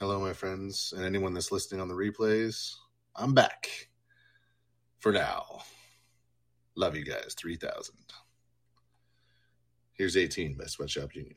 Hello, my friends, and anyone that's listening on the replays. I'm back for now. Love you guys. 3000. Here's 18 by Sweatshop Union.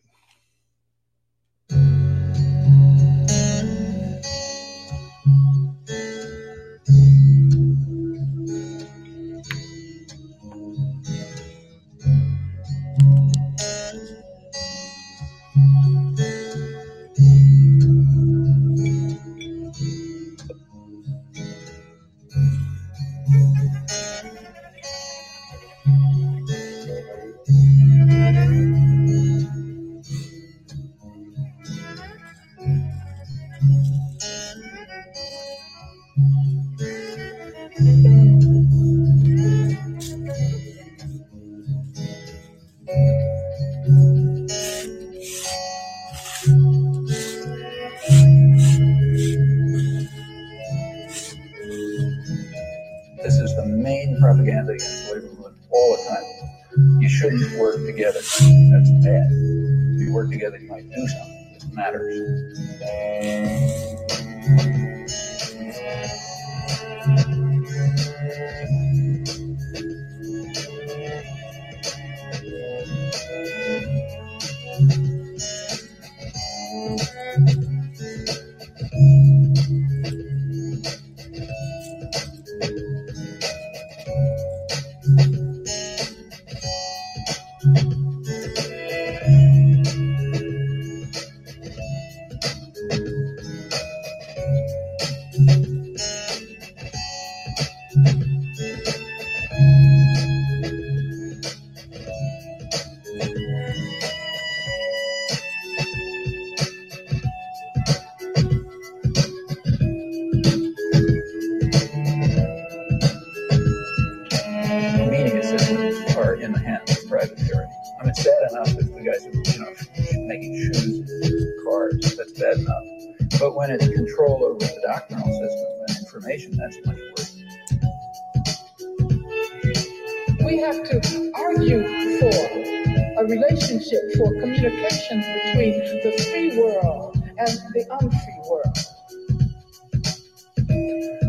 For communications between the free world and the unfree world.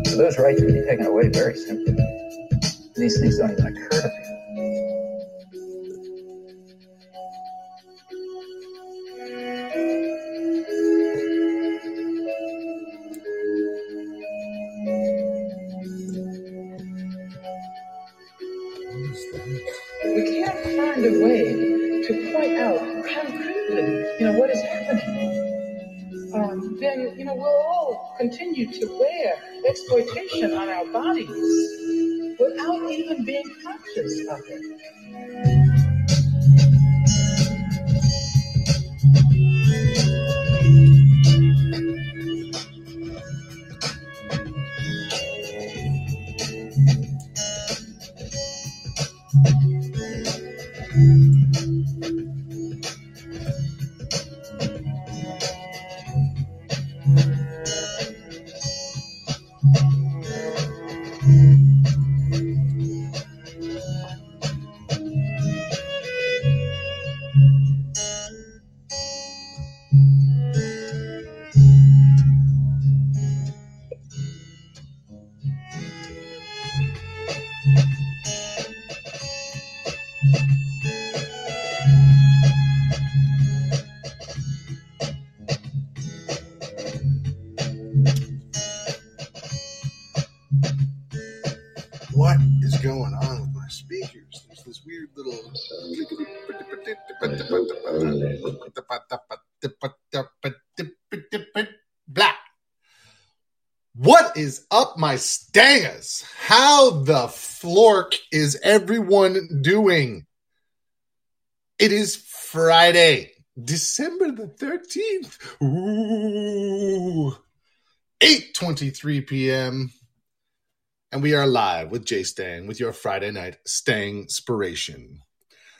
So those rights can be taken away very simply. These things don't even occur continue to wear exploitation on our bodies without even being conscious of it. What is going on with my speakers? There's this weird little. Blah. What is up, my stangers? How the flork is everyone doing? It is Friday, December the 13th. Ooh. 8:23 p.m. And we are live with Jay Stang with your Friday night Stangspiration.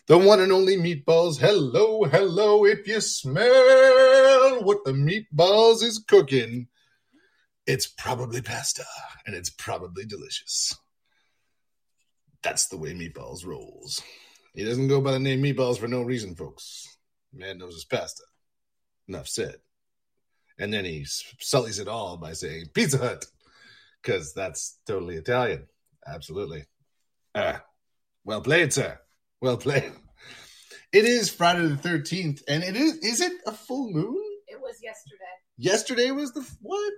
The one and only meatballs. Hello, hello. If you smell what the meatballs is cooking, it's probably pasta and it's probably delicious. That's the way meatballs rolls. He doesn't go by the name meatballs for no reason, folks. Man knows his pasta. Enough said. And then he sullies it all by saying Pizza Hut, because that's totally Italian. Absolutely. Ah, well played, sir. Well played. It is Friday the 13th, and it is, is it a full moon? It was yesterday. Yesterday was the, what?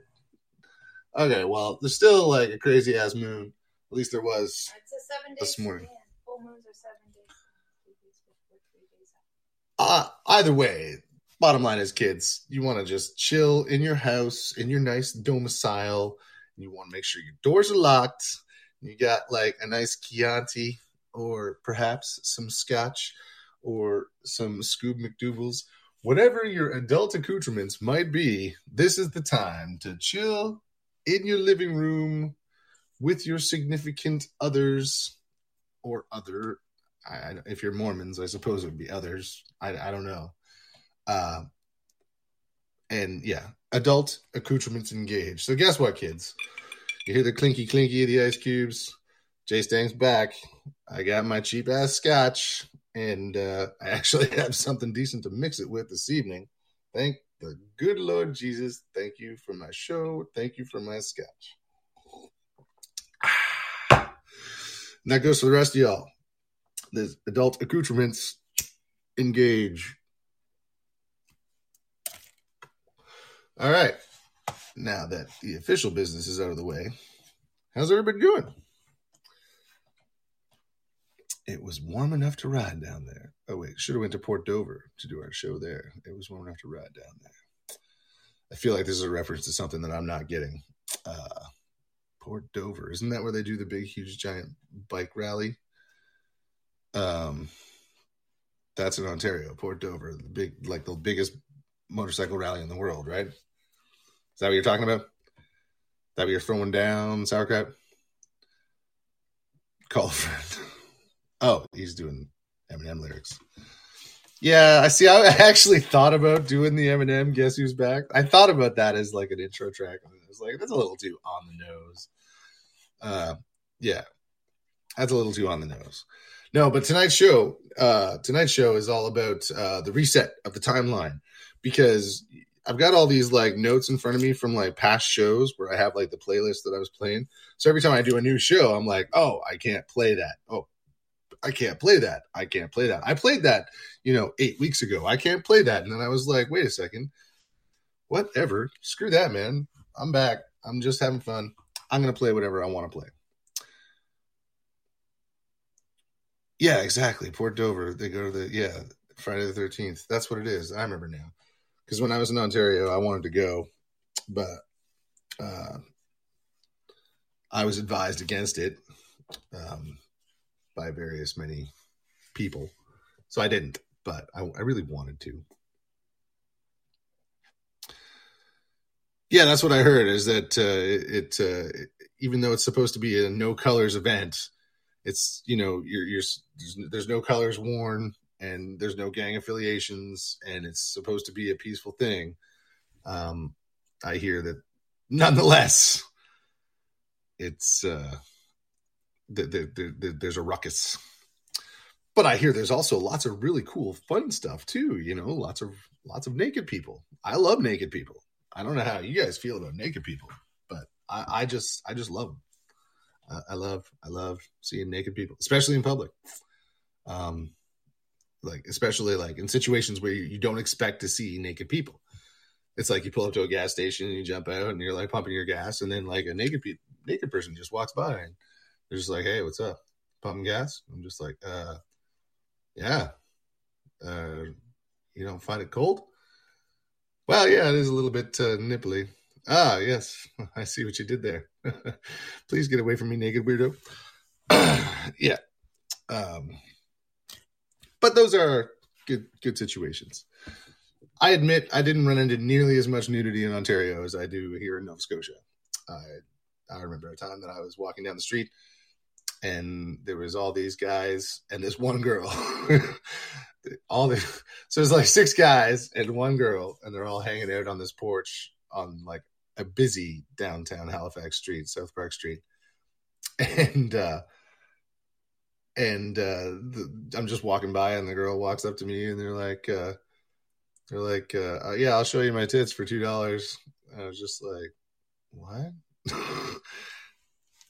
Okay, well, there's still like a crazy ass moon. At least there was. It's a seven This morning. span. Full moons are seven days. Three days before, three days after. Uh, either way, bottom line is, kids, you want to just chill in your house, in your nice domicile. You want to make sure your doors are locked. You got like a nice Chianti or perhaps some scotch or some Scoob McDougal's. Whatever your adult accoutrements might be, this is the time to chill in your living room with your significant others or other I, if you're Mormons, I suppose it would be others. I, I don't know. Uh, and yeah, adult accoutrements engaged. So guess what, kids? You hear the clinky clinky of the ice cubes. Jay Stang's back. I got my cheap ass scotch, and uh, I actually have something decent to mix it with this evening. Thank the good Lord Jesus. Thank you for my show. Thank you for my scotch. That goes for the rest of y'all the adult accoutrements engage. All right. Now that the official business is out of the way, how's everybody doing? It was warm enough to ride down there. Oh wait, should have went to Port Dover to do our show there. It was warm enough to ride down there. I feel like this is a reference to something that I'm not getting. Uh, Port Dover, isn't that where they do the big, huge, giant bike rally? Um, that's in Ontario, Port Dover, the big, like the biggest motorcycle rally in the world, right? Is that what you're talking about? Is That what you're throwing down sauerkraut? Call a friend. Oh, he's doing Eminem lyrics. Yeah, I see. I actually thought about doing the Eminem "Guess Who's Back." I thought about that as like an intro track. I was like, that's a little too on the nose. Uh, yeah, that's a little too on the nose. No, but tonight's show, uh, tonight's show is all about uh, the reset of the timeline because I've got all these like notes in front of me from like past shows where I have like the playlist that I was playing. So every time I do a new show, I'm like, oh, I can't play that. Oh, I can't play that. I can't play that. I played that, you know, eight weeks ago. I can't play that. And then I was like, wait a second. Whatever. Screw that, man. I'm back. I'm just having fun. I'm to play whatever I want to play. Yeah, exactly. Port Dover. They go to the, yeah, Friday the 13th. That's what it is. I remember now. Because when I was in Ontario, I wanted to go, but uh, I was advised against it. Um, by various many people. So I didn't, but I, I really wanted to. Yeah, that's what I heard. Is that uh, it? Uh, even though it's supposed to be a no colors event, it's you know you're, you're there's, there's no colors worn and there's no gang affiliations and it's supposed to be a peaceful thing. Um, I hear that nonetheless, it's uh, the, the, the, the, there's a ruckus. But I hear there's also lots of really cool, fun stuff too. You know, lots of lots of naked people. I love naked people. I don't know how you guys feel about naked people, but I, I just I just love them. I love I love seeing naked people, especially in public. Um, like especially like in situations where you, don't expect to see naked people. It's like you pull up to a gas station and you jump out and you're like pumping your gas, and then like a naked pe- naked person just walks by and they're just like, "Hey, what's up? Pumping gas?" I'm just like, "Uh, yeah. Uh, you don't find it cold?" Well, yeah, it is a little bit uh, nipply. Ah, yes, I see what you did there. Please get away from me, naked weirdo. yeah, um, but those are good good situations. I admit I didn't run into nearly as much nudity in Ontario as I do here in Nova Scotia. I I remember a time that I was walking down the street and there was all these guys and this one girl. all the so there's like six guys and one girl, and they're all hanging out on this porch on like a busy downtown Halifax street, South Park Street, and uh and uh the, I'm just walking by, and the girl walks up to me, and they're like, uh, They're like, uh, uh, "Yeah, I'll show you my tits for two dollars." I was just like, "What?"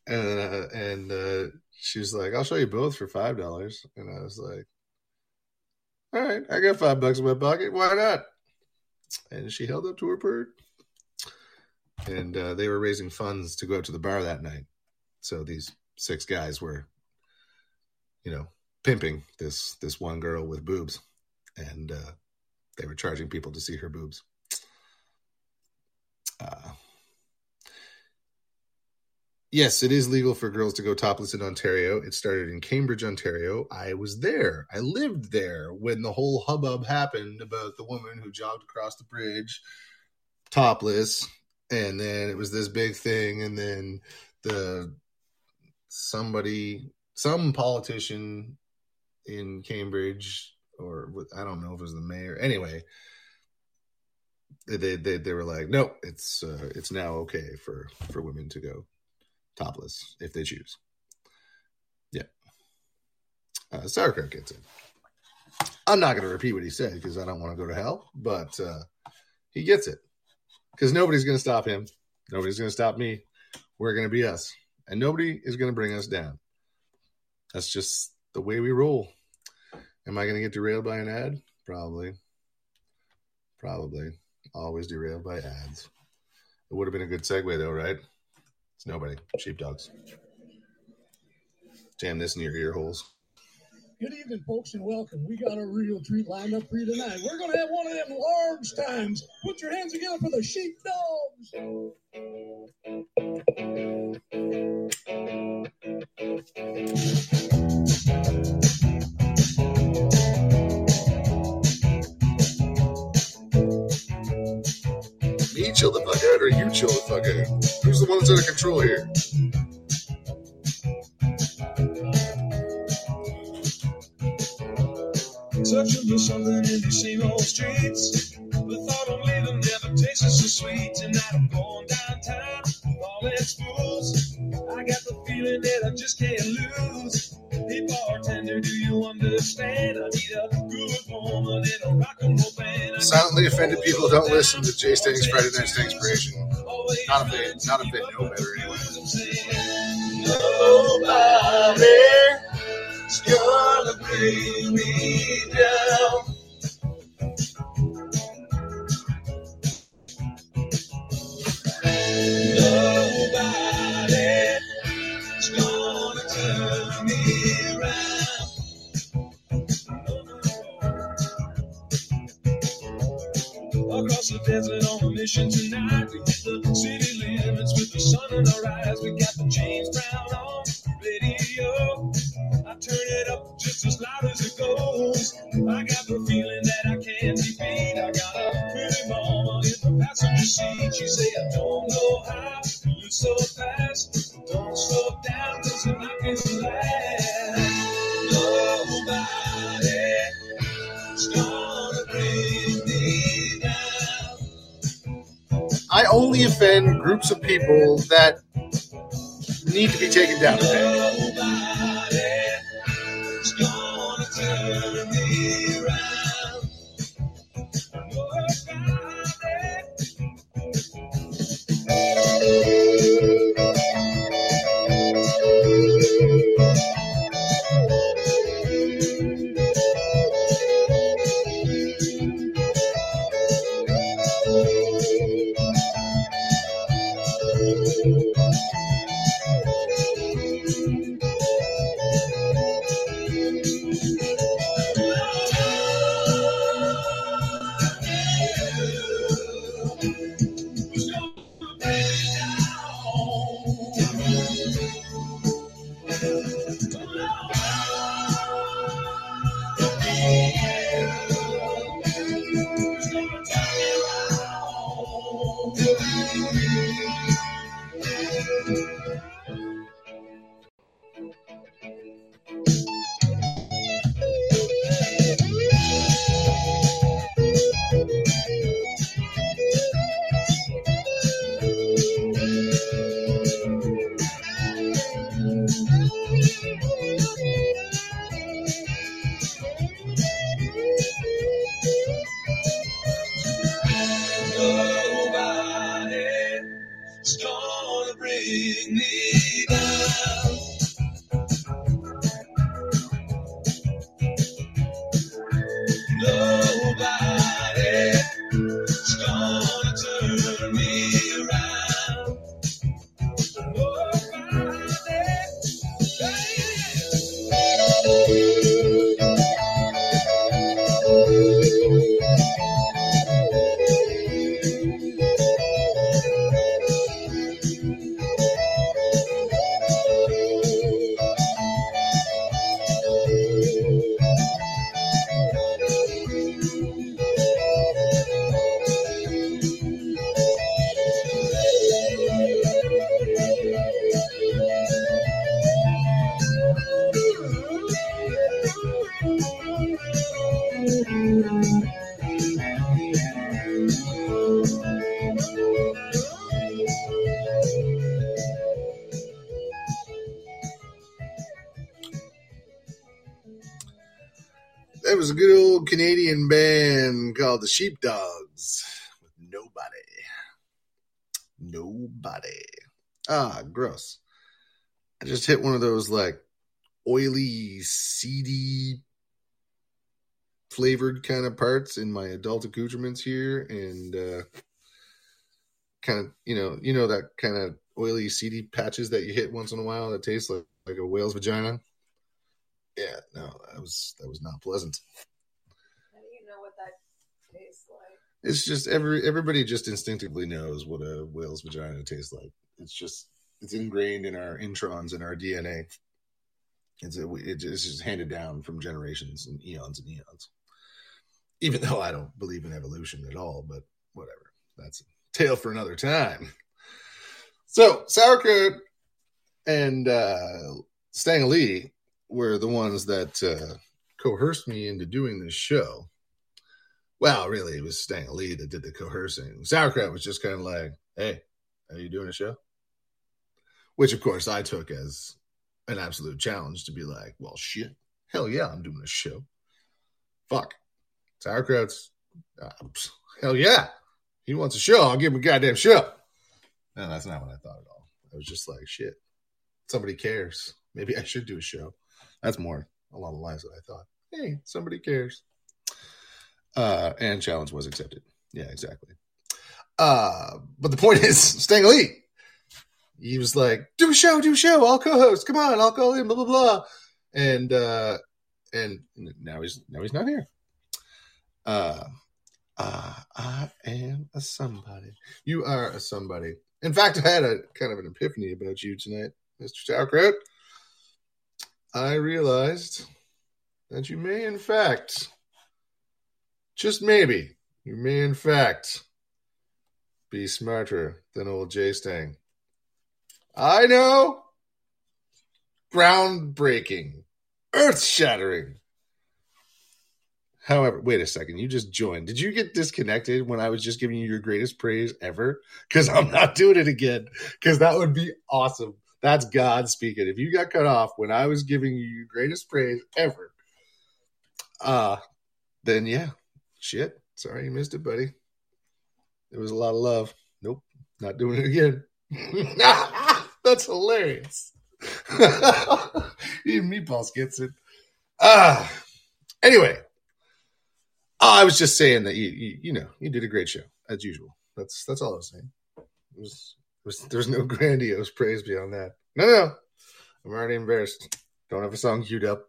and uh, and uh, she was like, "I'll show you both for five dollars," and I was like, "All right, I got five bucks in my pocket. Why not?" And she held up to her bird, and uh, they were raising funds to go out to the bar that night. So these six guys were, you know, pimping this this one girl with boobs, and uh, they were charging people to see her boobs. Uh, yes, it is legal for girls to go topless in Ontario. It started in Cambridge, Ontario. I was there. I lived there when the whole hubbub happened about the woman who jogged across the bridge topless, and then it was this big thing, and then the somebody, some politician in Cambridge, or I don't know if it was the mayor. Anyway, they they they were like, no, it's uh, it's now okay for for women to go topless if they choose. Yeah, uh, sauerkraut gets it. I'm not going to repeat what he said because I don't want to go to hell, but uh, he gets it because nobody's going to stop him. Nobody's going to stop me. We're going to be us, and nobody is going to bring us down. That's just the way we roll. Am I going to get derailed by an ad? Probably. Probably. Always derailed by ads. It would have been a good segue, though, right? It's nobody. Sheepdogs. Jam this in your ear holes. Good evening, folks, and welcome. We got a real treat lined up for you tonight. We're going to have one of them large times. Put your hands together for the sheepdogs. Me chill the fuck out or you chill the fuck out? Who's the one that's out control here? Searching for something in these same old streets. The thought of leaving never tasted so sweet. Tonight I'm going downtown all its fools. I got the feeling that I just can't lose. Hey bartender, do you understand? I need a good woman in a rock and roll band. Silently offended people don't listen to Jay Stang's Friday Night Stangspiration. Not if they, not if they know better anyway. Nobody's gonna bring me down. Nobody's gonna turn me. Across the desert on a mission tonight. We hit the city limits with the sun in our eyes. We got the James Brown on radio. I turn it up just as loud as it goes. I got the feeling that I can't be beat. I got a pretty mama in the passenger seat. She say I don't know how to live so fast. Don't slow down 'cause the night is last. Nobody's gonna bring me down. I only offend groups of people that need to be taken down. Okay? Canadian band called the Sheepdogs with Nobody. Nobody. Ah, gross. I just hit one of those like oily, seedy, flavored kind of parts in my adult accoutrements here, and uh, kind of you know you know that kind of oily, seedy patches that you hit once in a while that taste like like a whale's vagina. Yeah, no, that was that was not pleasant. How do you know what that tastes like? It's just every everybody just instinctively knows what a whale's vagina tastes like. It's just it's ingrained in our introns and our DNA. It's a, it's just handed down from generations and eons and eons. Even though I don't believe in evolution at all, but whatever. That's a tale for another time. So sauerkraut and uh, Stang Lee were the ones that uh, coerced me into doing this show. Well, really, it was Stang Lee that did the coercing. Sauerkraut was just kind of like, "Hey, are you doing a show?" Which, of course, I took as an absolute challenge to be like, "Well, shit, hell yeah, I'm doing a show." Fuck, Sauerkraut's uh, hell yeah, he wants a show. I'll give him a goddamn show. No, that's not what I thought at all. I was just like, shit, somebody cares. Maybe I should do a show. That's more along the lines that I thought. Hey, somebody cares. Uh, and challenge was accepted. Yeah, exactly. Uh, but the point is, Stang Lee, he was like, do a show, do a show. I'll co-host. Come on, I'll call in. Blah blah blah. And uh, and now he's now he's not here. Uh, uh, I am a somebody. You are a somebody. In fact, I had a kind of an epiphany about you tonight, Mr. Sauerkraut. I realized that you may, in fact, just maybe, you may, in fact, be smarter than old J Stang. I know. Groundbreaking, earth shattering. However, wait a second. You just joined. Did you get disconnected when I was just giving you your greatest praise ever? Because I'm not doing it again. Because that would be awesome. That's God speaking. If you got cut off when I was giving you your greatest praise ever, uh, then yeah, shit. Sorry you missed it, buddy. There was a lot of love. Nope, not doing it again. That's hilarious. Even Meatballs gets it. Ah, anyway, I was just saying that you, you, you know, you did a great show as usual. That's that's all I was saying. It was, it was there's no grandiose praise beyond that. No, no, I'm already embarrassed. Don't have a song queued up.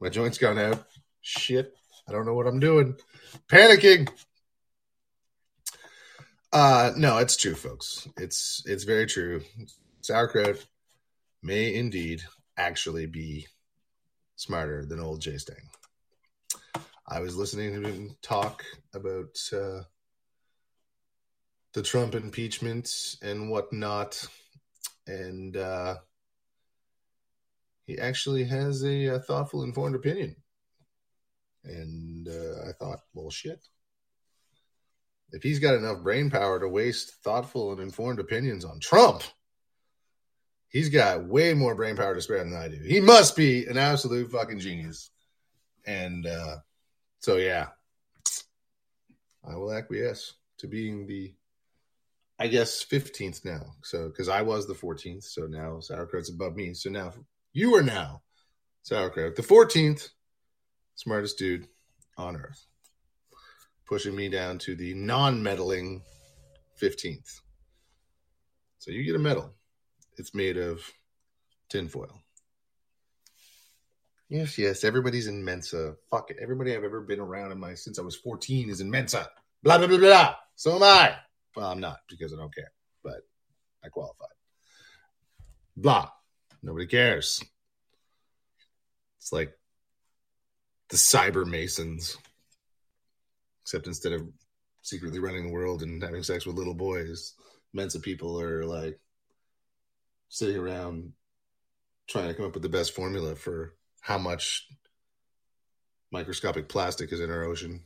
My joint's gone out. Shit, I don't know what I'm doing. Panicking. Uh no, it's true, folks. It's it's very true. Sauerkraut may indeed actually be smarter than old J Stang. I was listening to him talk about uh, the Trump impeachment and whatnot, and uh, he actually has a, a thoughtful, informed opinion. And uh, I thought, well, shit. If he's got enough brain power to waste thoughtful and informed opinions on Trump, he's got way more brain power to spare than I do. He must be an absolute fucking genius. And uh, so, yeah, I will acquiesce to being the I guess fifteenth now. So because I was the fourteenth, so now sauerkraut's above me. So now you are now sauerkraut, the fourteenth smartest dude on earth, pushing me down to the non-meddling fifteenth. So you get a medal. It's made of tinfoil. Yes, yes. Everybody's in Mensa. Fuck it. Everybody I've ever been around in my since I was 14 is in Mensa. Blah blah blah blah. So am I. Well, I'm not because I don't care, but I qualified. Blah. Nobody cares. It's like the cyber masons. Except instead of secretly running the world and having sex with little boys, Mensa people are like sitting around trying to come up with the best formula for how much microscopic plastic is in our ocean.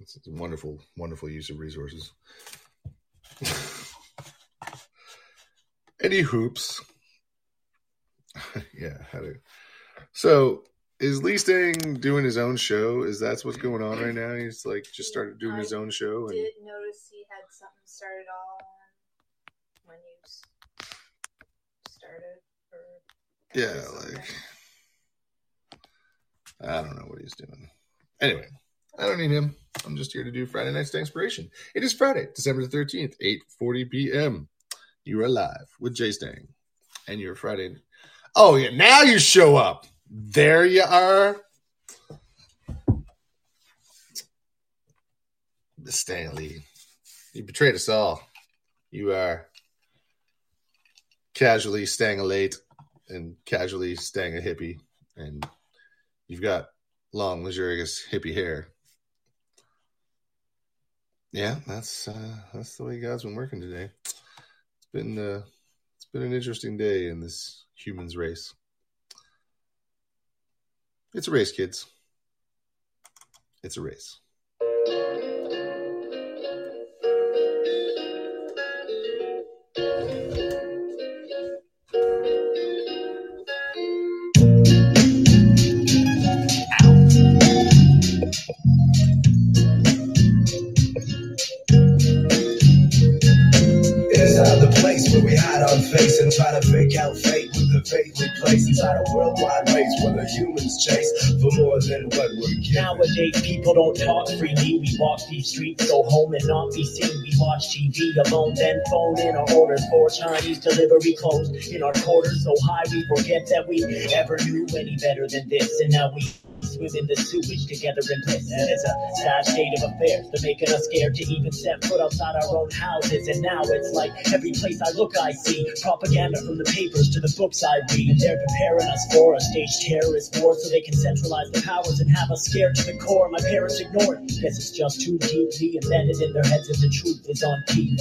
It's a wonderful, wonderful use of resources. Any hoops. yeah, how to. So is Lee Stang doing his own show? Is that what's going on right now? He's like just started doing his own show and Did notice he had something started on when you started. Yeah, like I don't know what he's doing. Anyway, I don't need him. I'm just here to do Friday Night Stangspiration. It is Friday, December the 13th, 8:40 p.m. You are live with Jay Stang. And your Friday. Oh yeah, now you show up. There you are. The Stanley. You betrayed us all. You are casually staying late and casually staying a hippie, and you've got long, luxurious hippie hair. Yeah, that's uh, that's the way God's been working today. It's been uh, it's been an interesting day in this humans race. It's a race, kids. It's a race. People don't talk freely. We walk these streets, go home and not be seen. We watch TV alone, then phone in our orders for Chinese delivery closed in our quarters so high we forget that we ever knew any better than this. And now we swim in the sewage together in bliss. And it's a sad state of affairs. They're making us scared to even step foot outside our own houses. And now it's like every place I look, I see propaganda from the papers to the books I read. And they're preparing us for a staged terrorist war so they can centralize the powers and have us scared to the core. My parents ignored. Guess it's just too deeply embedded in their heads and the truth is on TV.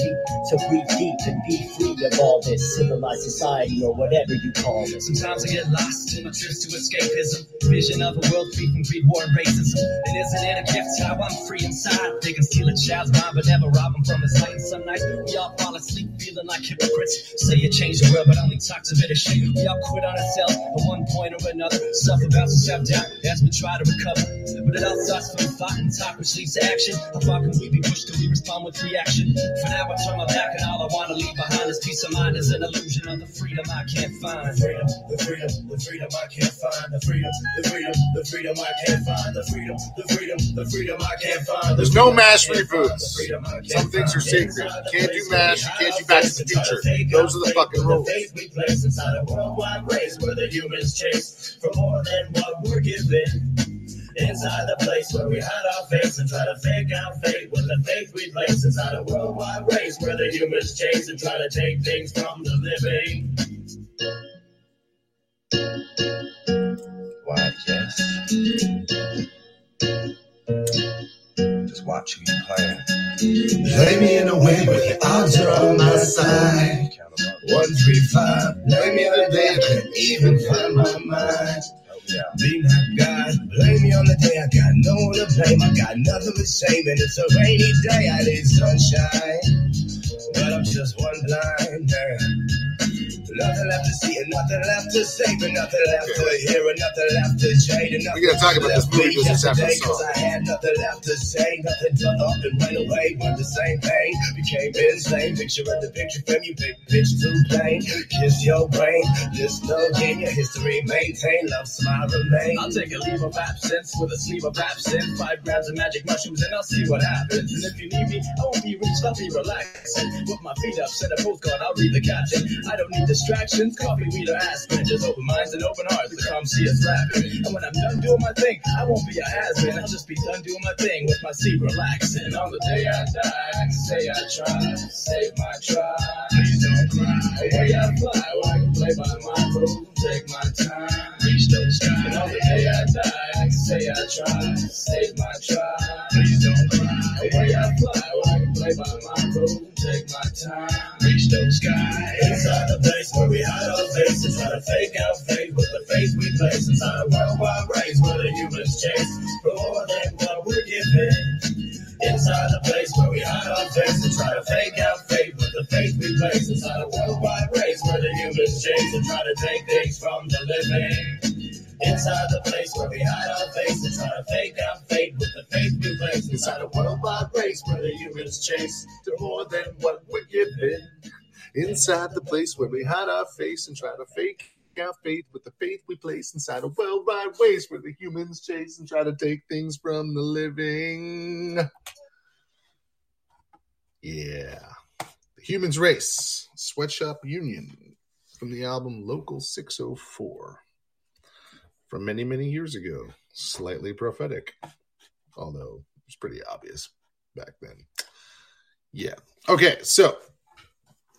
So breathe deep and be free of all this civilized society or whatever you call it. Sometimes I get lost in my trips to escapism. Vision of a world free from greed, war, and racism. And isn't it a gift how I'm free inside? They can steal a child's mind, but never rob him from his light. And some nights we all fall asleep feeling like hypocrites. Say you change the world, but only talk a bit of shit. We all quit on ourselves at one point or another. Suffer bounce ourselves down as we try to recover. But it all starts from thought talk, which leads to action. How far can we be pushed till we respond with reaction? For now, I turn my back, and all I want to leave behind is peace of mind. Is an illusion of the freedom I can't find. The freedom, the freedom, the freedom I can't find. The freedom, the freedom, the freedom I can't find. The freedom, the freedom, the freedom I can't find. There's no mash reboots. Some things are sacred. You can't do MASH, you can't do Back to the Future. Those are the fucking rules. We place inside a worldwide race where the humans chase for more than what we're given. Inside the place where we hide our face and try to fake our fate with the faith we place inside a worldwide race where the humans chase and try to take things from the living. Just watch who you playing. Play me in a way where the odds are on my side. One, three, five. Play me on a day I can't even find my mind. Be my God, blame me on the day I got no one to blame. I got nothing but shame, and it's a rainy day. I need sunshine, but I'm just one blind man. Nothing left to see and nothing left to say, but nothing left to hear and nothing left to change. And We gotta talk about this movie business after the yesterday, song. I had nothing left to say, nothing to up and went away. But the same pain became insane. Picture at the picture frame, you pick bitch too plain. Kiss your brain, this no game, your history maintain. Love smile remain. I'll take a leave of absence with a sleeve of absent. Five grams of magic mushrooms and I'll see what happens. And if you need me, I won't be rich, I'll be relaxing. Put my feet up, send a postcard, I'll read the caption. I don't need distractions, coffee, weed, or aspirin. Just open minds and open hearts to come see us rapping. And when I'm done doing my thing, I won't be a has-been. I'll just be done doing my thing with my seat relaxing. On the day I die, I can say I tried, save my tribe. Please don't cry. Away I fly, where I can play by my rules take my time. Reach those skies. And on the day I die, I can say I tried, save my tribe. Please don't cry. Away I fly, where I can play by my rules take my time. Reach those skies. Inside the place where we hide our faces, try to fake out fate with the faith we place inside a worldwide race where the humans chase for more than what we're given. Inside the place where we hide our faces, try to fake out fate with the faith we place inside a worldwide race where the humans chase and try to take things from the living. Inside the place where we hide our faces, try to fake out fate with the faith we place inside a worldwide race where the humans chase to more than what we're given. Inside the place where we hide our face and try to fake our faith with the faith we place inside a worldwide waste where the humans chase and try to take things from the living. Yeah. The Humans Race, Sweatshop Union from the album Local 604 from many, many years ago. Slightly prophetic, although it was pretty obvious back then. Yeah. Okay, so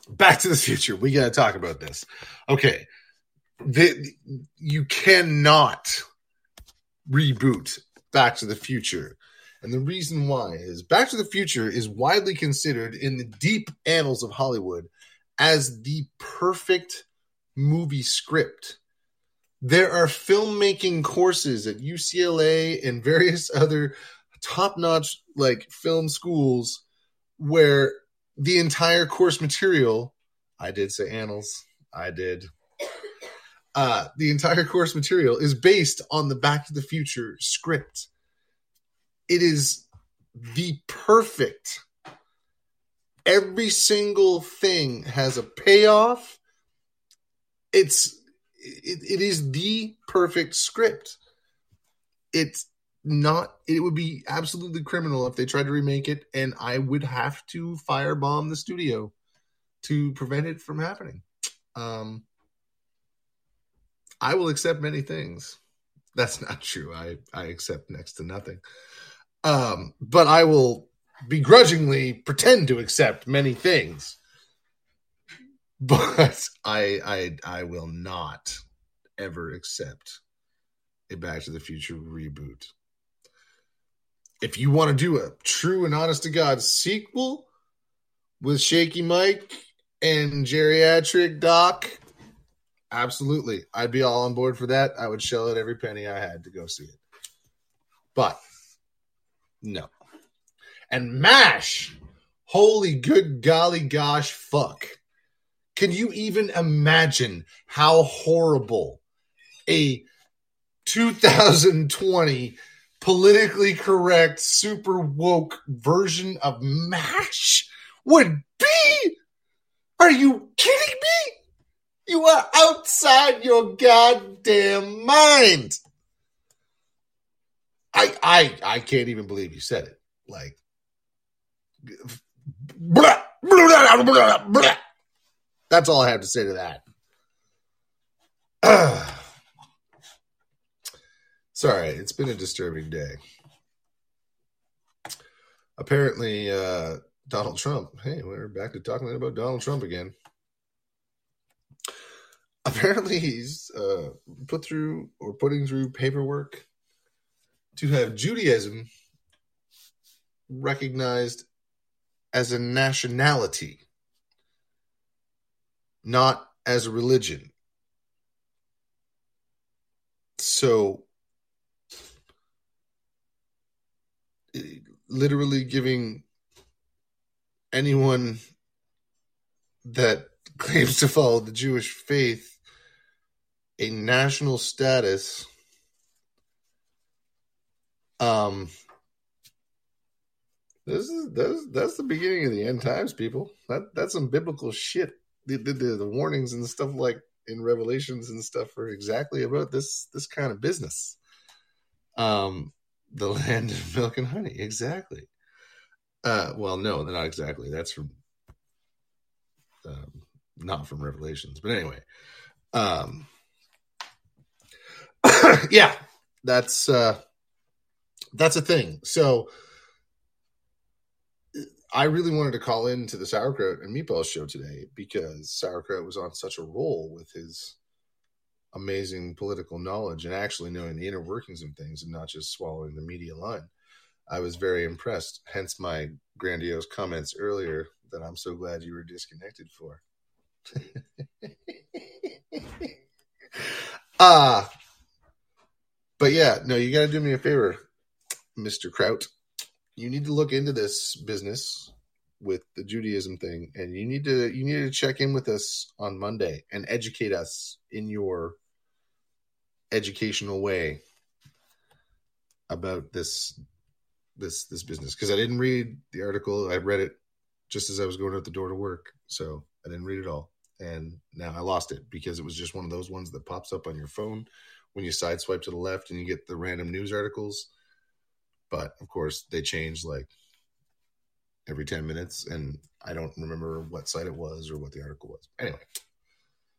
Back to the Future. We got to talk about this. Okay, the, you cannot reboot Back to the Future. And the reason why is Back to the Future is widely considered in the deep annals of Hollywood as the perfect movie script. There are filmmaking courses at UCLA and various other top-notch like film schools where the entire course material I did say annals. I did uh, the entire course material is based on the Back to the Future script. It is the perfect. Every single thing has a payoff. It's it, it is the perfect script. It's not. It would be absolutely criminal if they tried to remake it, and I would have to firebomb the studio to prevent it from happening. Um, I will accept many things. That's not true. I, I accept next to nothing. Um, but I will begrudgingly pretend to accept many things. But I I I will not ever accept a Back to the Future reboot. If you want to do a true and honest to God sequel with Shaky Mike and geriatric Doc, absolutely. I'd be all on board for that. I would shell out every penny I had to go see it. But no. And MASH, holy good golly gosh fuck. Can you even imagine how horrible a 2020 politically correct, super woke version of MASH would be? Are you kidding me? You are outside your goddamn mind. I I I can't even believe you said it. Like blah, blah, blah. That's all I have to say to that. Sorry, it's been a disturbing day. Apparently, uh, Donald Trump. Hey, we're back to talking about Donald Trump again. Apparently, he's uh, put through or putting through paperwork to have Judaism recognized as a nationality, not as a religion. So, literally giving anyone that claims to follow the Jewish faith a national status. Um, this is that's that's the beginning of the end times, people. That that's some biblical shit. The, the, the, warnings and stuff like in Revelations and stuff are exactly about this this kind of business. Um, the land of milk and honey, exactly. Uh, well, no, not exactly. That's from um, not from Revelations, but anyway. Um, yeah, that's uh, that's a thing. So I really wanted to call in to the sauerkraut and meatballs show today because sauerkraut was on such a roll with his amazing political knowledge and actually knowing the inner workings of things and not just swallowing the media line. I was very impressed. Hence my grandiose comments earlier that I'm so glad you were disconnected for. Ah, uh, but yeah, no, you got to do me a favor, Mister Kraut. You need to look into this business with the Judaism thing, and you need to you need to check in with us on Monday and educate us in your educational way about this this this business because I didn't read the article. I read it just as I was going out the door to work, so I didn't read it all, and now I lost it because it was just one of those ones that pops up on your phone when you side swipe to the left and you get the random news articles. But of course, they change like every ten minutes, and I don't remember what site it was or what the article was. Anyway,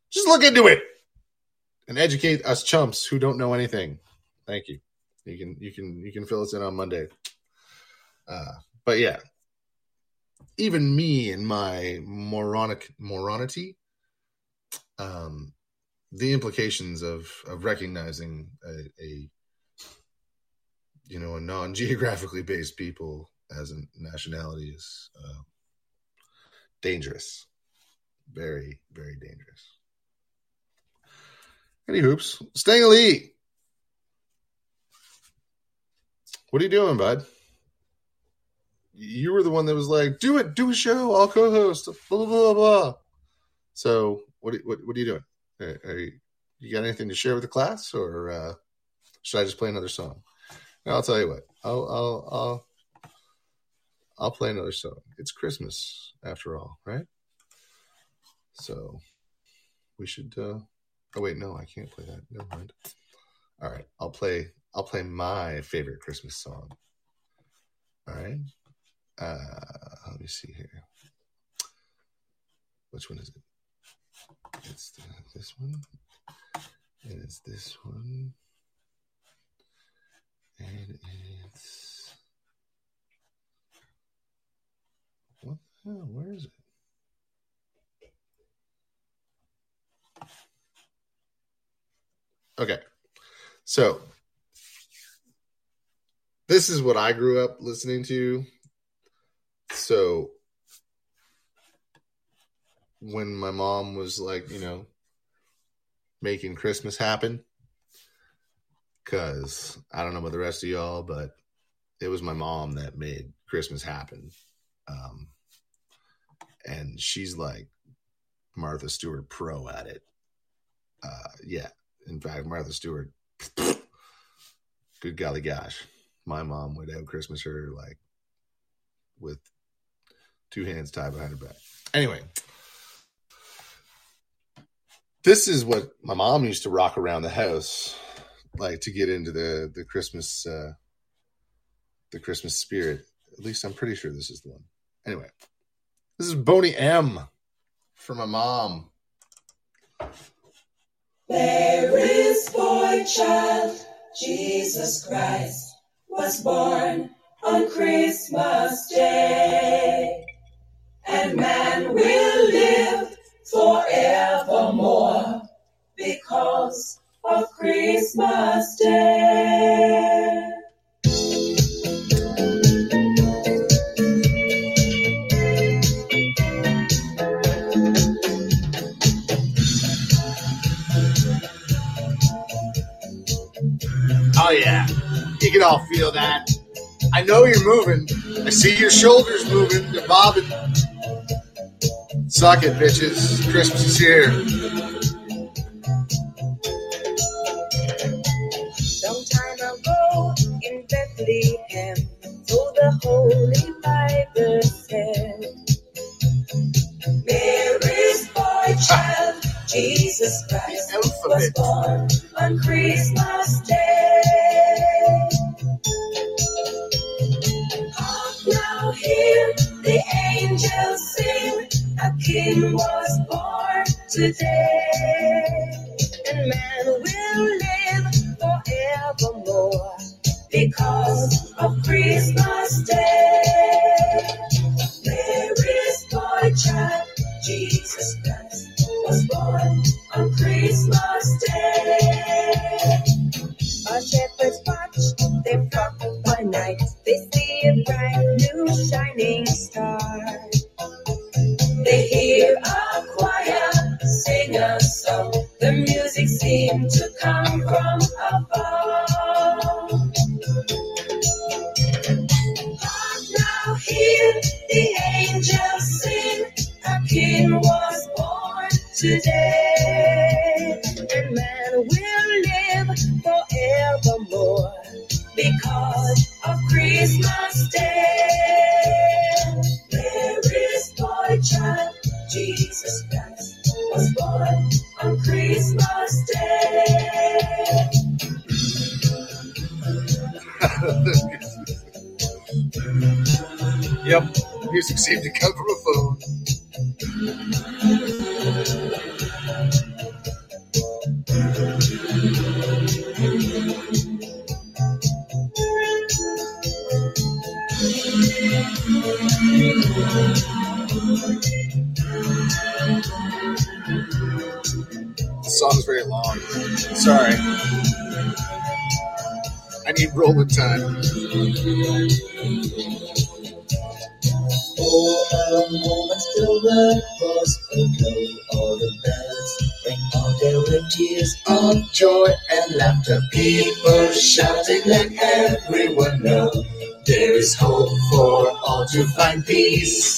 just look into it and educate us chumps who don't know anything. Thank you. You can you can you can fill us in on Monday. Uh, but yeah, even me and my moronic moronity, um, the implications of of recognizing a, a you know a non geographically based people as a nationality is uh, dangerous, very very dangerous. Any hoops, staying elite. What are you doing, bud? You were the one that was like, "Do it, do a show, I'll co-host." Blah blah blah. blah. So, what what what are you doing? Are, are you, you, got anything to share with the class, or uh, should I just play another song? I'll tell you what. I'll I'll I'll I'll play another song. It's Christmas after all, right? So we should. uh Oh wait, no, I can't play that. Never mind. All right, I'll play. I'll play my favorite Christmas song. All right. Uh, let me see here. Which one is it? It's the, this one, and it's this one, it's what the hell? Where is it? Okay, so this is what I grew up listening to. So when my mom was like, you know, making Christmas happen. Cause I don't know about the rest of y'all, but it was my mom that made Christmas happen. Um, and she's like Martha Stewart pro at it. Uh, yeah. In fact, Martha Stewart, good golly gosh, my mom would have Christmas her like with two hands tied behind her back. Anyway, this is what my mom used to rock around the house, like to get into the the Christmas uh, the Christmas spirit. At least I'm pretty sure this is the one. Anyway, this is Boney M for my mom. There is boy child, Jesus Christ was born on Christmas Day, and man will live forevermore because of Christmas Day. Oh, yeah. You can all feel that. I know you're moving. I see your shoulders moving. You're bobbing. Suck it, bitches. Christmas is here. Yep, music seemed to come from a phone. The song is very long. Sorry. I need rolling time. blood was aglow, all the bells rang out there were tears of joy and laughter. People shouted, let everyone know there is hope for all to find peace.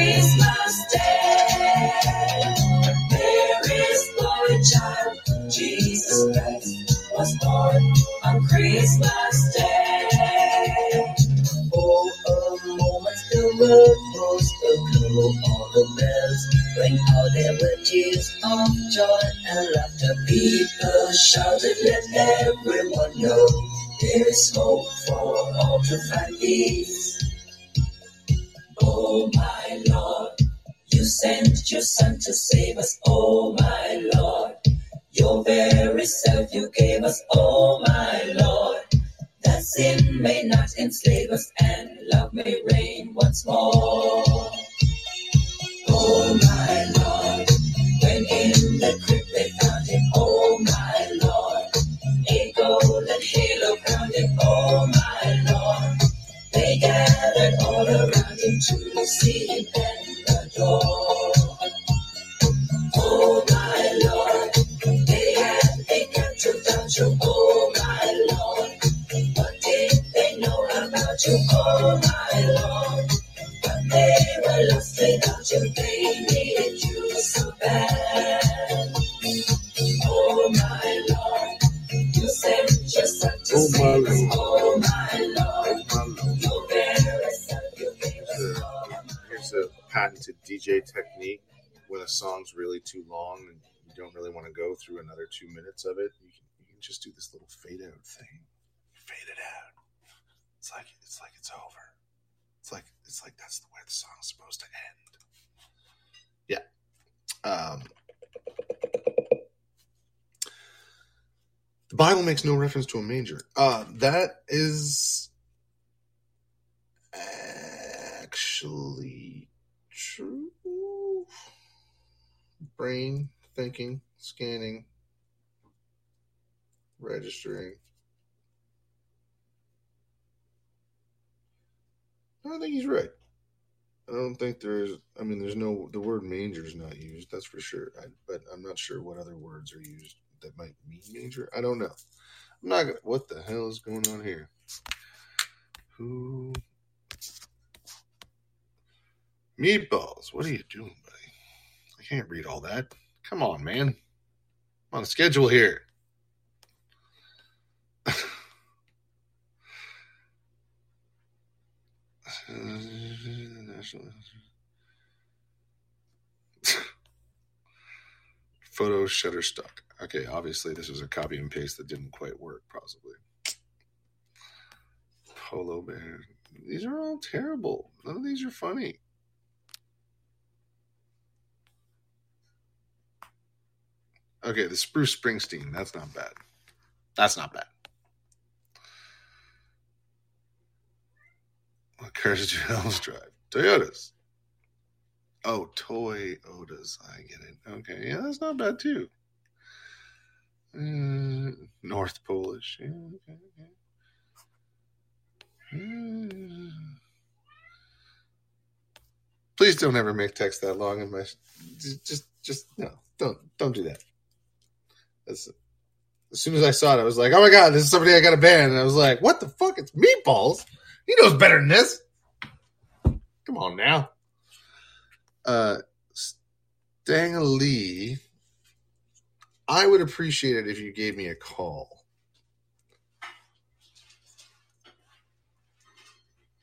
Please. Song's really too long and you don't really want to go through another two minutes of it. You can, you can just do this little fade out thing. Fade it out. It's like it's like it's over. It's like it's like that's the way the song's supposed to end. Yeah. Um, the Bible makes no reference to a manger. Uh, that is actually true. Brain thinking, scanning, registering. I don't think he's right. I don't think there's. I mean, there's no. The word manger is not used. That's for sure. I, but I'm not sure what other words are used that might mean manger. I don't know. I'm not gonna. What the hell is going on here? Who? Meatballs. What are you doing, can't read all that. Come on, man. I'm on a schedule here. Photo Shutterstock. Okay, obviously this was a copy and paste that didn't quite work, possibly. Polo Bear. These are all terrible. None of these are funny. Okay, the Spruce Springsteen. That's not bad. That's not bad. What cars did you else drive? Toyotas. Oh, Toyotas. I get it. Okay, yeah, that's not bad too. Uh, North Polish. Yeah, okay, okay. Uh, please don't ever make text that long in my. Just, just no. Don't, don't do that. As soon as I saw it, I was like, "Oh my god, this is somebody I got to ban." And I was like, "What the fuck? It's meatballs. He knows better than this." Come on now. Uh, Stang Lee, I would appreciate it if you gave me a call.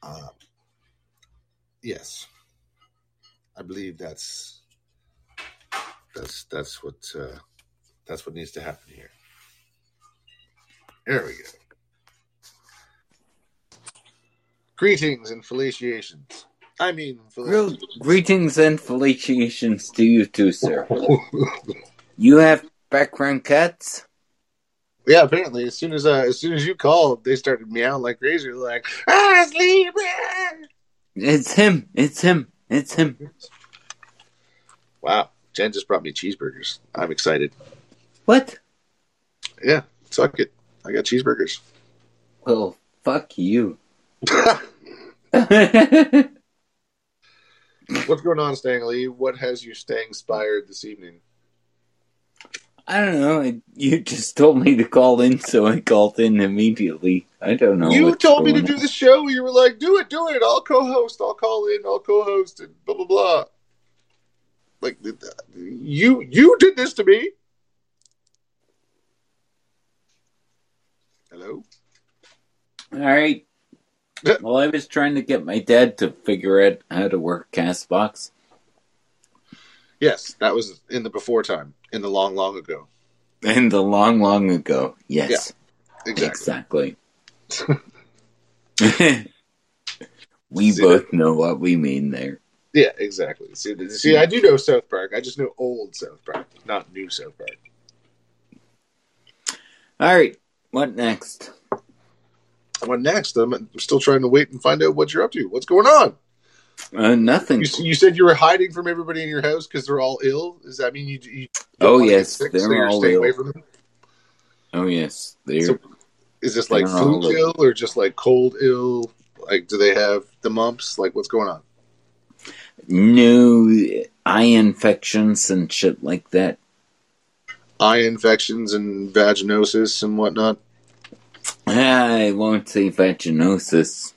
Uh, yes, I believe that's that's that's what uh, that's what needs to happen here. There we go. Greetings and felicitations. I mean, Real greetings and felicitations to you too, sir. You have background cats? Yeah, apparently, as soon as uh, as soon as you called, they started meowing like crazy. Like, ah, sleeping. It's him. It's him. It's him. Wow, Jen just brought me cheeseburgers. I'm excited. What? Yeah, suck it. I got cheeseburgers. Well, fuck you. What's going on, Stanley? What has you staying inspired this evening? I don't know. You just told me to call in, so I called in immediately. I don't know. you told me to going do the show. You were like, "Do it, do it. I'll co-host. I'll call in. I'll co-host." And blah blah blah. Like you, you did this to me. Hello. All right. Well, I was trying to get my dad to figure out how to work Castbox. Yes, that was in the before time, in the long, long ago. In the long, long ago. Yes. Exactly. Exactly. we both know what we mean there. Yeah, exactly. See, see, I do know South Park. I just know old South Park, not new South Park. All right. What next? What next? I'm, still trying to wait and find out what you're up to. What's going on? Uh, nothing. You, you said you were hiding from everybody in your house because they're all ill. Does that mean you? you Oh, yes, sick, they're so all ill. away from them? Oh, yes. They're, So, Is this like They're flu all ill. ill or just like cold ill? Like, do they have the mumps? Like, what's going on? new eye infections and shit like that. Eye infections and vaginosis and whatnot. I won't say vaginosis.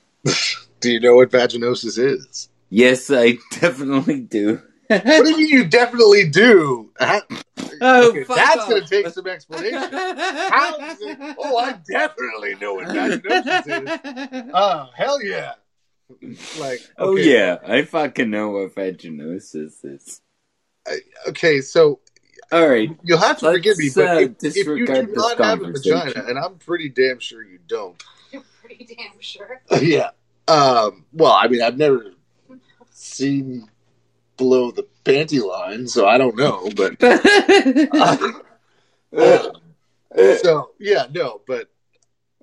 Do you know what vaginosis is? Yes, I definitely do. what do you mean you definitely do? Oh, okay, that's going to take some explanation. How is it? Oh, I definitely know what vaginosis is. Oh, hell yeah. Like, Oh yeah, I fucking know what vaginosis is. Okay, so All right, you'll have to Let's, forgive me, but uh, if, if you do this not have a vagina, and I'm pretty damn sure you don't. You're pretty damn sure. yeah. Um, well, I mean, I've never seen below the panty line, so I don't know, but so yeah, no, but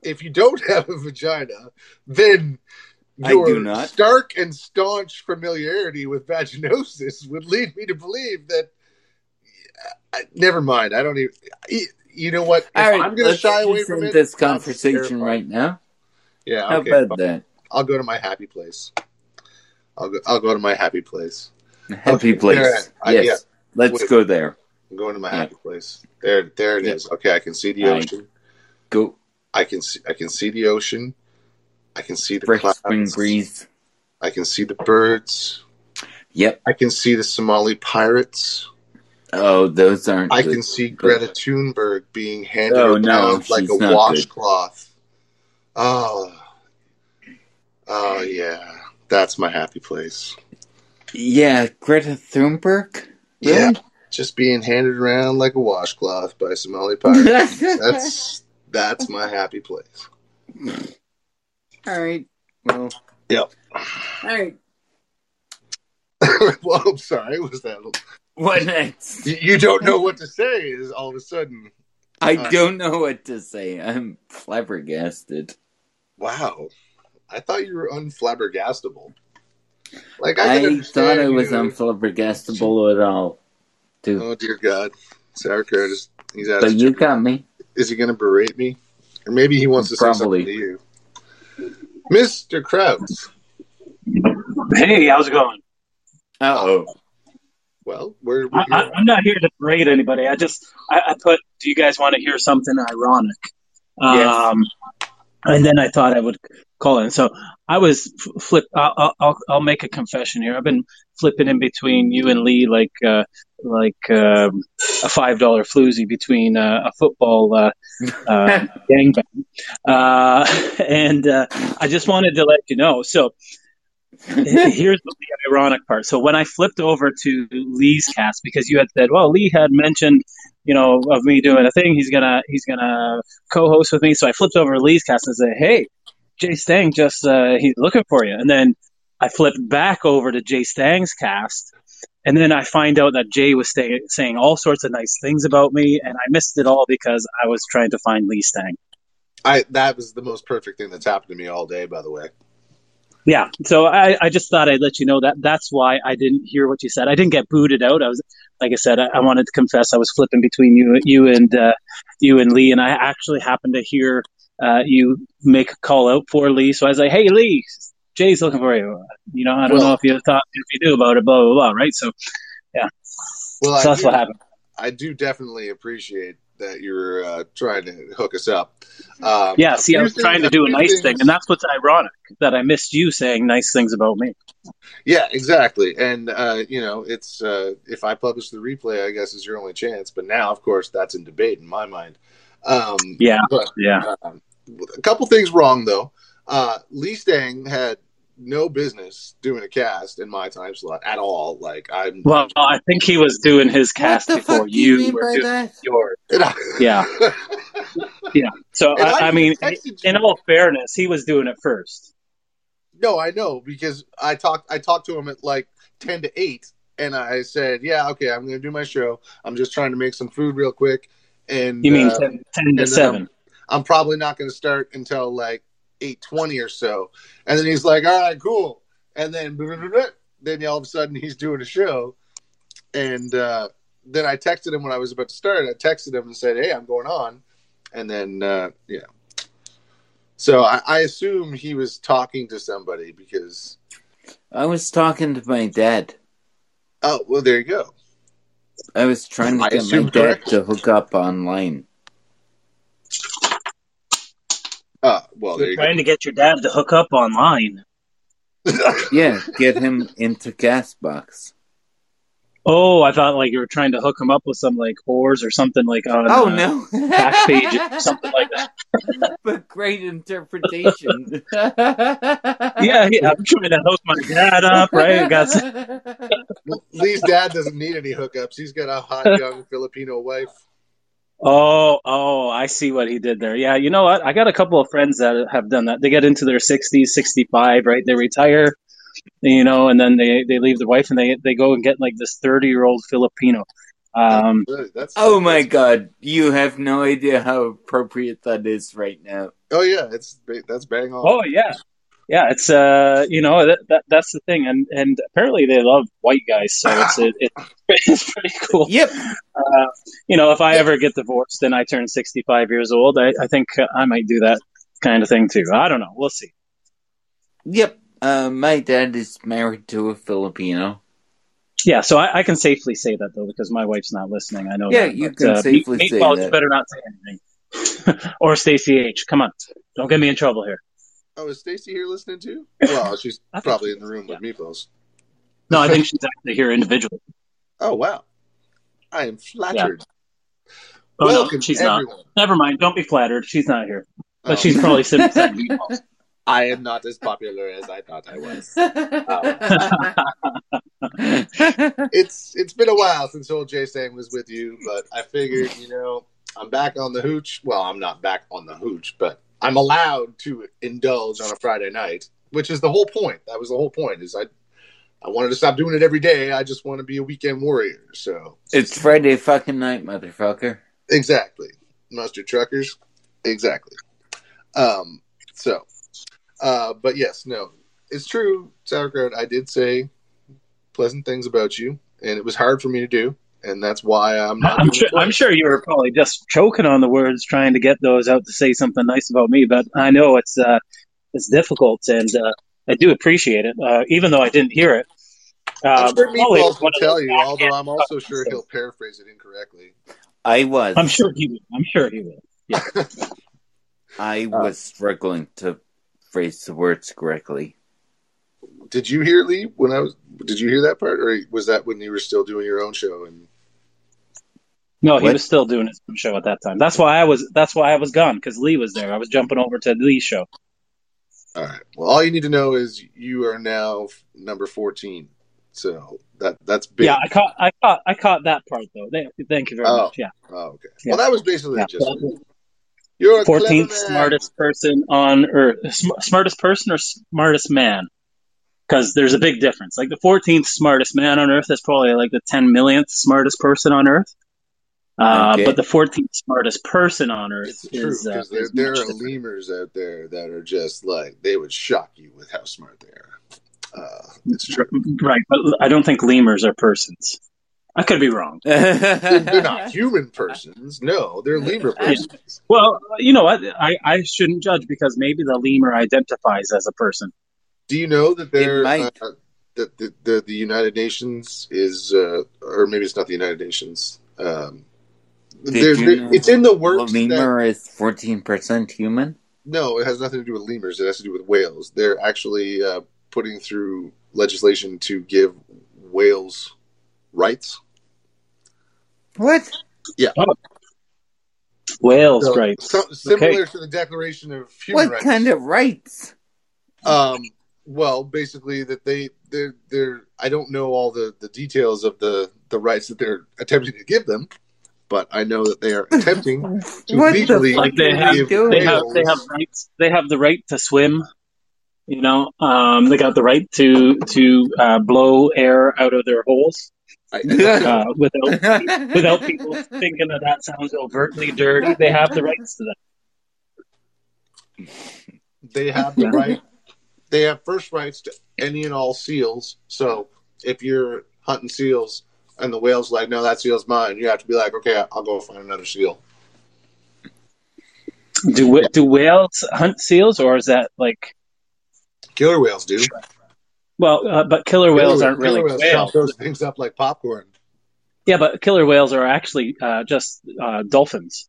if you don't have a vagina, then I your do not. stark and staunch familiarity with vaginosis would lead me to believe that. I, never mind. I don't even. You know what? If All right, I'm going to shy away from it. this conversation right now. Yeah. How Okay. about fine. that? I'll go to my happy place. I'll go. I'll go to my happy place. Happy Okay, place. I- yes, yeah. let's Wait. go there. I'm going to my Yeah. happy place. There, there it Yeah. is. Okay, I can see the All right. ocean. Go I can see. I can see the ocean. I can see the fresh clouds. spring breeze. I can see the birds. Yep. I can see the Somali pirates. Oh, those aren't. I good. can see Greta Thunberg being handed Oh, around no, like she's a not washcloth. Oh, oh yeah, that's my happy place. Yeah, Greta Thunberg. Yeah, just being handed around like a washcloth by Somali pirates. that's that's my happy place. All right. Well. Yep. All right. well, I'm sorry. Was that? What next? You you don't know what to say. Is all of a sudden. I Uh, don't know what to say. I'm flabbergasted. Wow. I thought you were unflabbergastable. Like I, I, thought I was you. unflabbergastable at all. Too. Oh dear God, Sarah Curtis. He's out. but of you got me. Is he going to berate me, or maybe he wants to say something to you, Mister Krauts? Hey, how's it going? Uh oh. Well, we're, we're I, I'm not here to berate anybody. I just I, I put. Do you guys want to hear something ironic? Yes. Um, and then I thought I would call in. So I was f- flip. I'll, I'll I'll make a confession here. I've been flipping in between you and Lee like uh, like um, a five dollar floozy between uh, a football uh, uh, gangbang. Uh, and uh, I just wanted to let you know. So here's the ironic part. So when I flipped over to Lee's cast, because you had said, well, Lee had mentioned, you know, of me doing a thing, he's gonna he's gonna co-host with me. So I flipped over to Lee's cast and said, hey, Jay Stang just uh, he's looking for you. And then I flipped back over to Jay Stang's cast. And then I find out that Jay was stay- saying all sorts of nice things about me, and I missed it all because I was trying to find Lee Stang. I that was the most perfect thing that's happened to me all day. By the way, Yeah, so I, I just thought I'd let you know that that's why I didn't hear what you said. I didn't get booted out. I was, like I said, I, I wanted to confess I was flipping between you, you and uh, you and Lee, and I actually happened to hear uh, you make a call out for Lee. So I was like, "Hey, Lee, Jay's looking for you." You know, I don't know if you thought if you knew about it, blah blah blah, right? So, yeah, well, so that's do, what happened. I do definitely appreciate that you're uh, trying to hook us up. Um, Yeah, see, I few was trying to do a nice things- thing, and that's what's ironic that I missed you saying nice things about me. Yeah, exactly. And uh, you know, it's uh, if I publish the replay, I guess is your only chance. But now, of course, that's in debate in my mind. Um, Yeah, but yeah. um, a couple things wrong though. Uh, Lee Stang had no business doing a cast in my time slot at all. Like I'm. Well, I think he was doing his cast the before fuck you you, mean were by doing that? yours. Yeah, yeah. So I I, I mean, in all fairness, he was doing it first. No, I know because I talked. I talked to him at like ten to eight, and I said, "Yeah, okay, I'm going to do my show. I'm just trying to make some food real quick." And You mean uh, 10, 10 to seven? I'm, I'm probably not going to start until like eight twenty or so. And then he's like, "All right, cool." And then blah, blah, blah, blah. then all of a sudden he's doing a show, and uh, then I texted him when I was about to start. I texted him and said, "Hey, I'm going on," and then uh, yeah. So I, I assume he was talking to somebody because I was talking to my dad. oh well, there you go. I was trying to get my dad correct. to hook up online. Uh, well, You're you go. trying to get your dad to hook up online. Yeah, get him into Castbox. Oh, I thought like you were trying to hook him up with some like whores or something like on Oh uh, no! Backpage or something like that. but great interpretation. Yeah, yeah, I'm trying to hook my dad up, right? Got some- Lee's dad doesn't need any hookups. He's got a hot young Filipino wife. Oh, oh, I see what he did there. Yeah, you know what? I got a couple of friends that have done that. They get into their 60s, 65, right? They retire, you know, and then they, they leave their wife and they, they go and get like this 30 year old Filipino. Um, Really, That's oh my god, you have no idea how appropriate that is right now. Oh yeah, it's that's bang on. oh, yeah. Yeah, it's, uh, you know, that, that that's the thing. And, and apparently they love white guys. So it's, it, it, it's pretty cool. Yep. Uh, you know, if I ever get divorced and I turn 65 years old, I, I think I might do that kind of thing too. I don't know. We'll see. Yep. Uh, my dad is married to a Filipino. Yeah, so I, I can safely say that though because my wife's not listening. I know. Yeah, that, you but, can uh, safely me- say that. you better not say anything. or Stacey H. Come on, don't get me in trouble here. Oh, is Stacy here listening too? Well, she's probably in the room with Meatballs. No, I think she's actually here individually. Oh wow, I am flattered. Oh Welcome, no, she's everyone. not. Never mind. Don't be flattered. She's not here, but Oh. she's probably sitting beside meatballs. I am not as popular as I thought I was. Um, it's it's been a while since old Jay Stang was with you, but I figured, you know, I'm back on the hooch. Well, I'm not back on the hooch, but I'm allowed to indulge on a Friday night, which is the whole point. That was the whole point. Is I I wanted to stop doing it every day. I just want to be a weekend warrior. So it's Friday fucking night, motherfucker. exactly, mustard truckers, exactly. Um, so, uh, but yes, no, it's true, sauerkraut. I did say pleasant things about you, and it was hard for me to do, and that's why I'm not. I'm sure. I'm sure you were probably just choking on the words, trying to get those out to say something nice about me. But I know it's uh, it's difficult, and uh, I do appreciate it, uh, even though I didn't hear it. I'm Uh, sure probably Meatballs will tell you, although I'm also sure he'll paraphrase it incorrectly. I was. I'm sure he will. I'm sure he will. Yeah. I was struggling to phrase the words correctly. Did you hear Lee when I was? Did you hear that part, or was that when you were still doing your own show? And No, he What? was still doing his own show at that time. That's why I was. That's why I was gone because Lee was there. I was jumping over to Lee's show. all right, well, all you need to know is you are now number fourteen. So that that's big. Yeah, I caught. I caught. I caught that part though. Thank, thank you very Oh. much. Yeah. Oh, okay. Yeah. Well, that was basically Yeah. just you're a Fourteenth smartest person on earth. Sm- smartest person or smartest man? Because there's a big difference. Like the fourteenth smartest man on earth is probably like the ten millionth smartest person on earth. Uh, Okay. But the fourteenth smartest person on earth It's true is, uh, because there, is there are different. lemurs out there that are just like they would shock you with how smart they are. Uh, it's true. right. But I don't think lemurs are persons. I could be wrong. They're not human persons. No, they're lemur persons. Well, you know what? I, I shouldn't judge because maybe the lemur identifies as a person. Do you know that they're uh, that the, the the United Nations is, uh, or maybe it's not the United Nations. Um, they're- they're- it's in the works. that- Lemur is fourteen percent human. no, it has nothing to do with lemurs. It has to do with whales. They're actually uh, putting through legislation to give whales rights. What? Yeah. Whales, So, right? so- similar Okay. to the Declaration of Human What Rights. What kind of rights? Um, well, basically that they they're they're I don't know all the the details of the the rights that they're attempting to give them, but I know that they are attempting to What the legally fuck Like they have, give they have, they have rights. They have the right to swim. You know, um, they got the right to to uh, blow air out of their holes uh, without without people thinking that that sounds overtly dirty. They have the rights to that. they have the right. They have first rights to any and all seals. So if you're hunting seals and the whale's like, no, that seal's mine, you have to be like, okay, I'll go find another seal. Do do whales hunt seals, or is that like Killer whales do. well? Uh, but killer whales Killer- aren't really whales whales. those things up like popcorn. Yeah, but killer whales are actually uh, just uh, dolphins.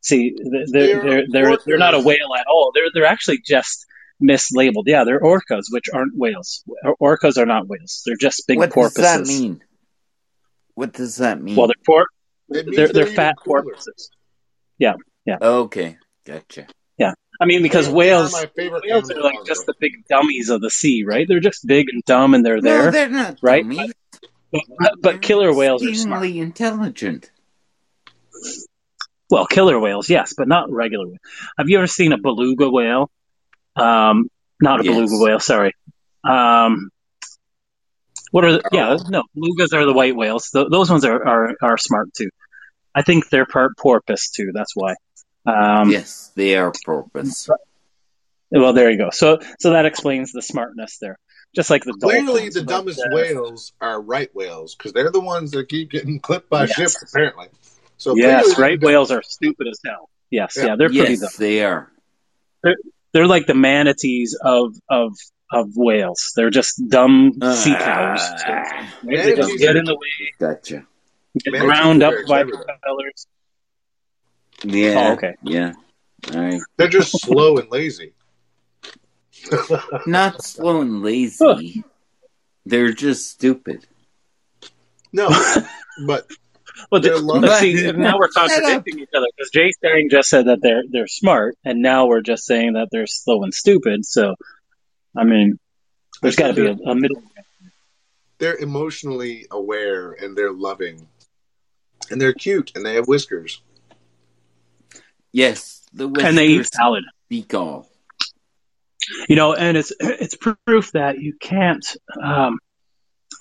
See, they're They're they're they're, they're not a whale at all. They're they're actually just mislabeled. Yeah, they're orcas, which aren't whales. Orcas are not whales. They're just big what porpoises. What does that mean? What does that mean? Well, they're por- they're they're they're fat cooler. porpoises. Yeah, yeah, okay, gotcha. yeah. I mean, because They are whales my favorite whales are like just the big dummies of the sea, right? They're just big and dumb, and they're there, No, they're not right? dummies. But, but killer whales are smart. Intelligent. Well, killer whales, yes, but not regular whales. Have you ever seen a beluga whale? Um, not a Yes. beluga whale, sorry. Um, what are the, yeah, no, belugas are the white whales. Th- those ones are, are, are smart too. I think they're part porpoise too, that's why. Um, yes, they are porpoise. Well, there you go. So, so that explains the smartness there. Just like the Clearly, dolphins, the but, dumbest uh, whales are right whales because they're the ones that keep getting clipped by Yes. ships. Apparently, so yes, right whales are stupid as hell. Yes, Yeah. yeah, they're pretty dumb. yes, they are. They're, they're like the manatees of of of whales. They're just dumb sea cows. Ah, They just get in the way, gotcha. get Manatees ground up very by propellers. Yeah. Oh, okay. Yeah. All right. they're just slow and lazy. Not slow and lazy. They're just stupid. no, but Well, They're th- lovely. see, now we're contradicting each other because Jay Stang just said that they're they're smart, and now we're just saying that they're slow and stupid. So, I mean, there's got to be a, a middle. they're emotionally aware and they're loving, and they're cute and they have whiskers. Yes, the and they eat whiskers salad. Speak all. You know, and it's it's proof that you can't um,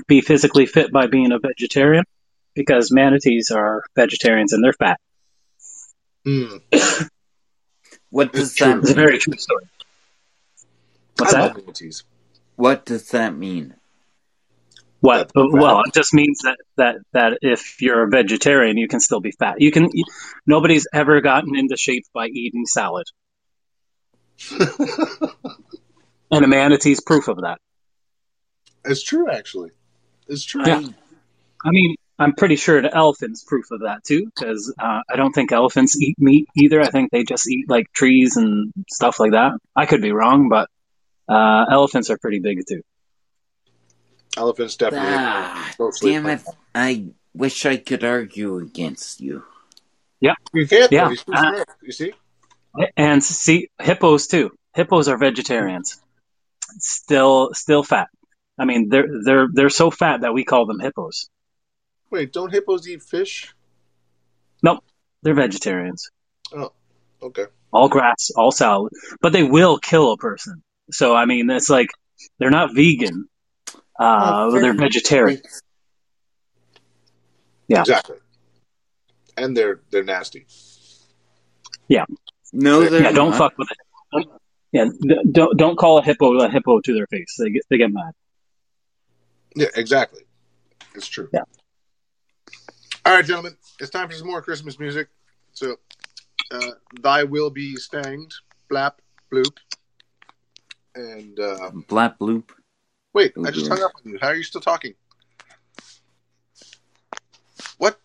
be physically fit by being a vegetarian because manatees are vegetarians and they're fat. Hmm. What does It's true. that It's a very true story. What's I that? love manatees. What does that mean? What? Well, it just means that, that, that if you're a vegetarian, you can still be fat. You can. You, nobody's ever gotten into shape by eating salad, and a manatee's proof of that. It's true, actually. It's true. Yeah. I mean, I'm pretty sure the elephant's proof of that too, because uh, I don't think elephants eat meat either. I think they just eat like trees and stuff like that. I could be wrong, but uh, elephants are pretty big too. Elephants definitely. Ah, damn it. I wish I could argue against you. Yeah, You can't. Yeah. Uh. You see? and see hippos too. Hippos are vegetarians, still still fat. I mean, they're they're they're so fat that we call them hippos. Wait, don't hippos eat fish? Nope, they're vegetarians. Oh, okay. all grass, all salad, but they will kill a person. So I mean, it's like they're not vegan, uh, Oh, fair they're enough. vegetarian. Yeah, Exactly. And they're they're nasty. yeah, No, they're yeah. Don't not. fuck with it. Yeah, don't don't call a hippo a hippo to their face. They get they get mad. Yeah, exactly. It's true. Yeah. All right, gentlemen, it's time for some more Christmas music. So, uh, "Thy Will Be Stanged," blap bloop, and uh, Blap bloop. wait, Oh, I just hung up on you. How are you still talking? What?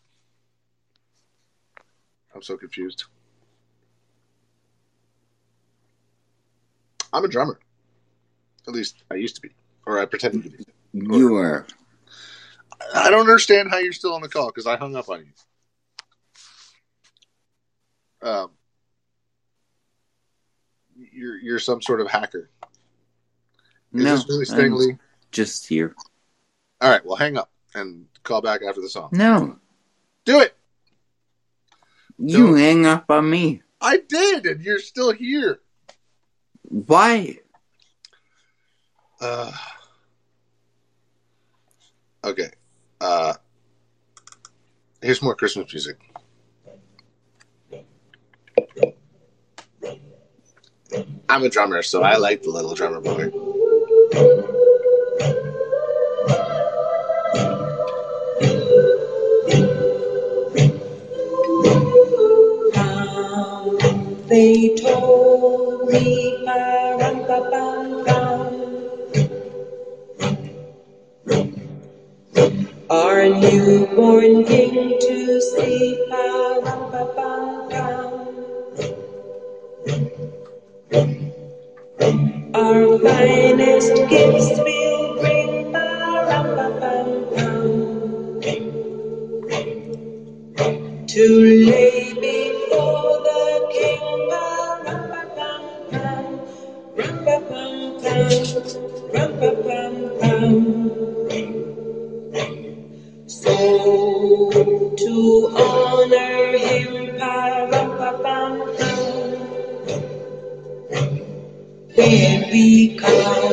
I'm so confused. I'm a drummer. At least I used to be, or I pretended to be. You are. I don't understand how you're still on the call because I hung up on you. Um, you're you're some sort of hacker. Is no, this really I'm just here. All right, well, hang up and call back after the song. No, Do it. you No. hang up on me. I did, and you're still here. Why? Uh, okay. Uh, here's more Christmas music. I'm a drummer, so I like the little drummer boy. They told me ba-rum-ba-bum-bum. Our newborn king to see. pa pa pa Our finest gifts will bring. pa ra pa pa To lay before the king. pa Rum, pa pa pa rum, pa to honor him, pa-ram-pa-pam-pam, here we come.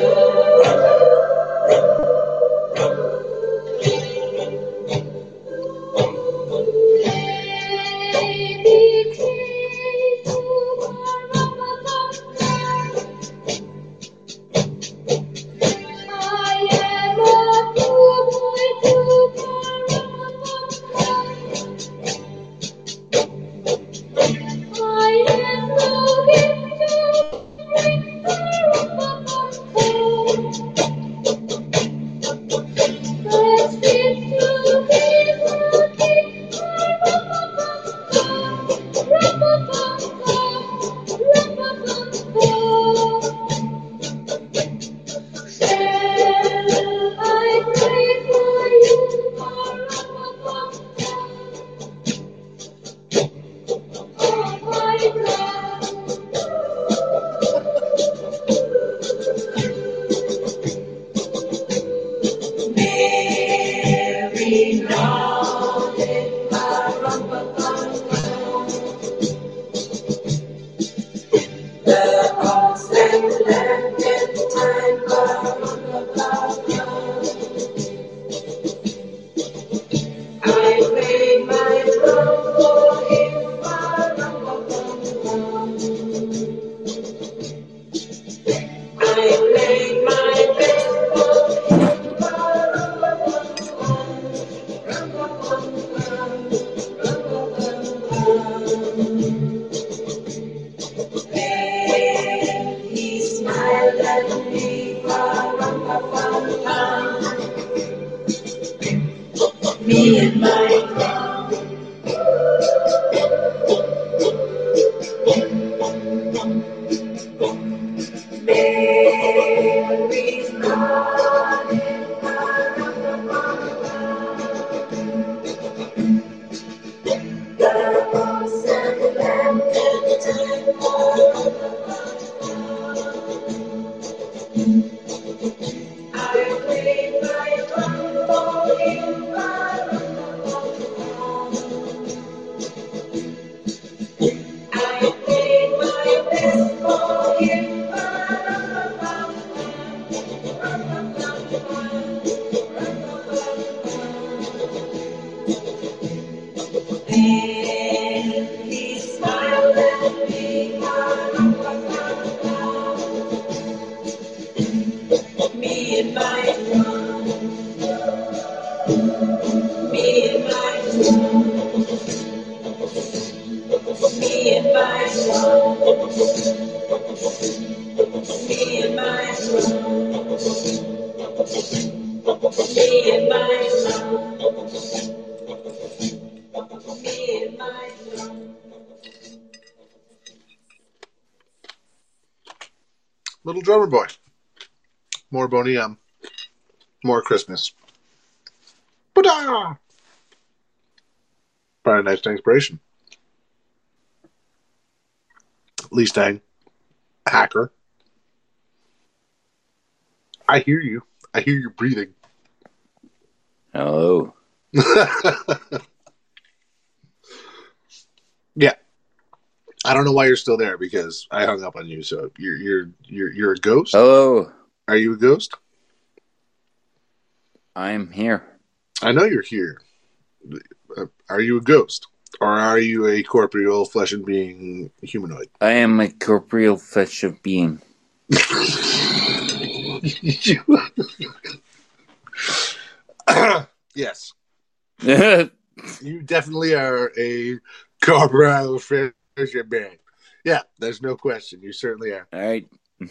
Drummer boy. More Boney M. More Christmas. Ba-da! Friday Night Stangspiration. Lee Stang. Hacker. I hear you. I hear you breathing. Hello. yeah. I don't know why you're still there because I hung up on you. So you're you're you're you're a ghost. Hello. Are you a ghost? I'm here. I know you're here. Are you a ghost, or are you a corporeal flesh and being humanoid? I am a corporeal flesh of being. yes, you definitely are a corporeal flesh and being. Yeah, there's no question. You certainly are. All right.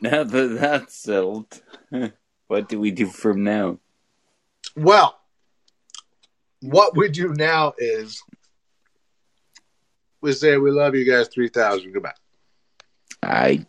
now that that's settled, what do we do from now? Well, what we do now is we say we love you guys. Three thousand. Goodbye. I